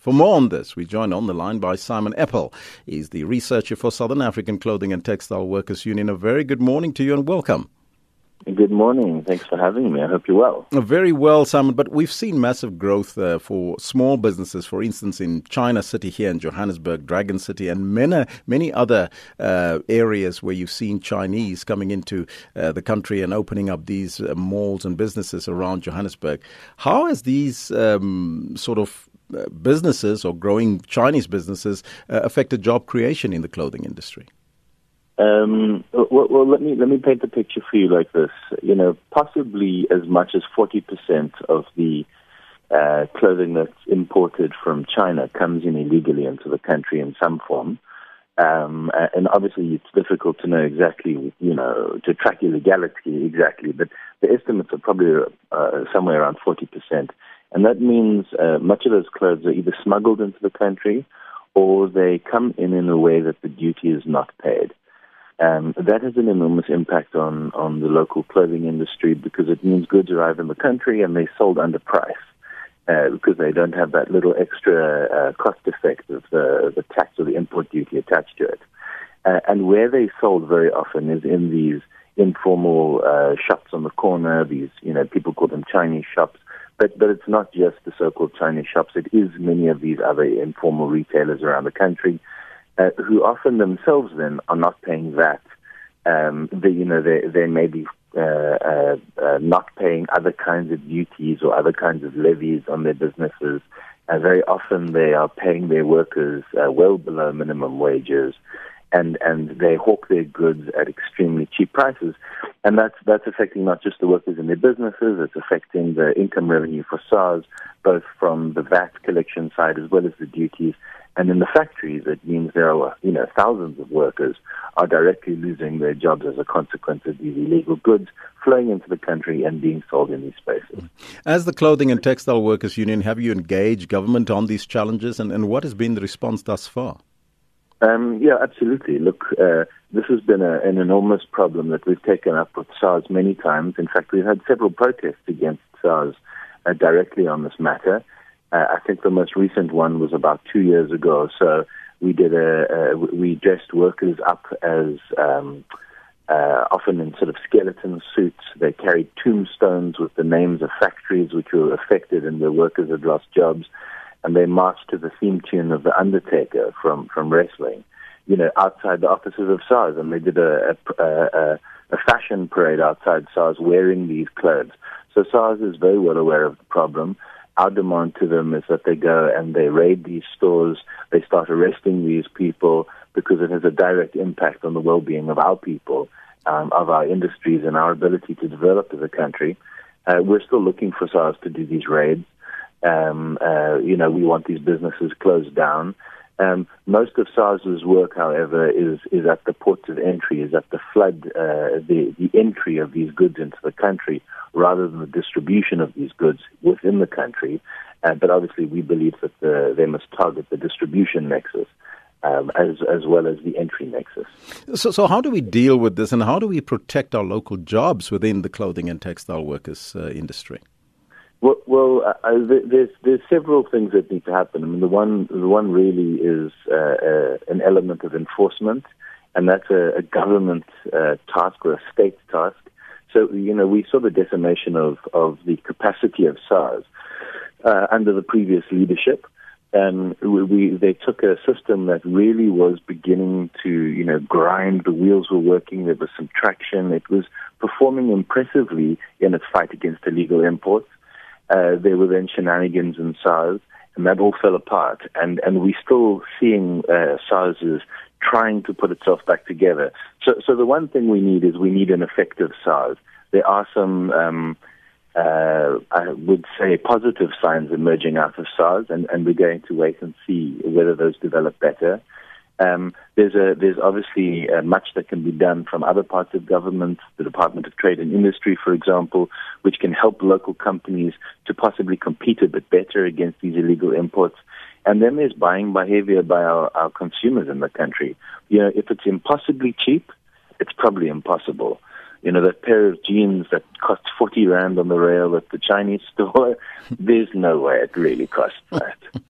For more on this, we join on the line by Simon Eppel. He's the researcher for Southern African Clothing and Textile Workers Union. A very good morning to you and welcome. Good morning. Thanks for having me. I hope you're well. Very well, Simon. But we've seen massive growth uh, for small businesses, for instance, in China City here in Johannesburg, Dragon City, and many, many other uh, areas where you've seen Chinese coming into uh, the country and opening up these uh, malls and businesses around Johannesburg. How has these um, sort of businesses or growing Chinese businesses affected job creation in the clothing industry? Um, well, well, let me let me paint the picture for you like this. You know, possibly as much as forty percent of the uh, clothing that's imported from China comes in illegally into the country in some form. Um, and obviously, it's difficult to know exactly, you know, to track illegality exactly. But the estimates are probably uh, somewhere around forty percent, and that means uh, much of those clothes are either smuggled into the country or they come in in a way that the duty is not paid. Um, that has an enormous impact on, on the local clothing industry because it means goods arrive in the country and they're sold under price uh, because they don't have that little extra uh, cost effect of the, the tax or the import duty attached to it. Uh, and where they sold very often is in these informal uh, shops on the corner. These, you know, people call them Chinese shops, but but it's not just the so-called Chinese shops. It is many of these other informal retailers around the country uh, who often themselves then are not paying that. Um, they, you know, they, they may be uh, uh, uh, not paying other kinds of duties or other kinds of levies on their businesses. Uh, very often they are paying their workers uh, well below minimum wages, and and they hawk their goods at extremely cheap prices, and that's that's affecting not just the workers in their businesses, it's affecting the income revenue for SARS, both from the VAT collection side as well as the duties, and in the factories, it means there are, you know, thousands of workers are directly losing their jobs as a consequence of these illegal goods flowing into the country and being sold in these spaces. As the Clothing and Textile Workers Union, have you engaged government on these challenges and, and what has been the response thus far? Um, yeah, absolutely. Look, uh, this has been a, an enormous problem that we've taken up with SARS many times. In fact, we've had several protests against SARS uh, directly on this matter. Uh, I think the most recent one was about two years ago. So we did a, a we dressed workers up as um, uh, often in sort of skeleton suits. They carried tombstones with the names of factories which were affected and the workers had lost jobs. And they marched to the theme tune of The Undertaker from, from wrestling, you know, outside the offices of SARS. And they did a, a, a, a fashion parade outside SARS wearing these clothes. So SARS is very well aware of the problem our demand to them is that they go and they raid these stores, they start arresting these people because it has a direct impact on the well-being of our people, um, of our industries, and our ability to develop as a country. Uh, we're still looking for SARS to do these raids. Um, uh, you know, we want these businesses closed down. Um, most of SARS's work, however, is is at the ports of entry, is at the flood, uh, the the entry of these goods into the country, rather than the distribution of these goods within the country. Uh, but obviously, we believe that the, they must target the distribution nexus. Um, as as well as the entry nexus. So, so how do we deal with this, and how do we protect our local jobs within the clothing and textile workers uh, industry? Well, well uh, uh there's there's several things that need to happen. I mean, the one the one really is uh, uh, an element of enforcement, and that's a, a government uh, task or a state task. So you know, we saw the decimation of of the capacity of SARS under the previous leadership. And we, we, they took a system that really was beginning to, you know, grind. The wheels were working. There was some traction. It was performing impressively in its fight against illegal imports. Uh, there were then shenanigans in SARS, and that all fell apart. And and we're still seeing uh, SARS trying to put itself back together. So so the one thing we need is we need an effective SARS. There are some. Um, uh, I would say positive signs emerging out of SARS, and, and we're going to wait and see whether those develop better. Um, there's a, there's obviously uh, much that can be done from other parts of government, the Department of Trade and Industry, for example, which can help local companies to possibly compete a bit better against these illegal imports. And then there's buying behavior by our, our consumers in the country. You know, if it's impossibly cheap, it's probably impossible. You know, that pair of jeans that cost 40 Rand on the rail at the Chinese store, there's no way it really costs that.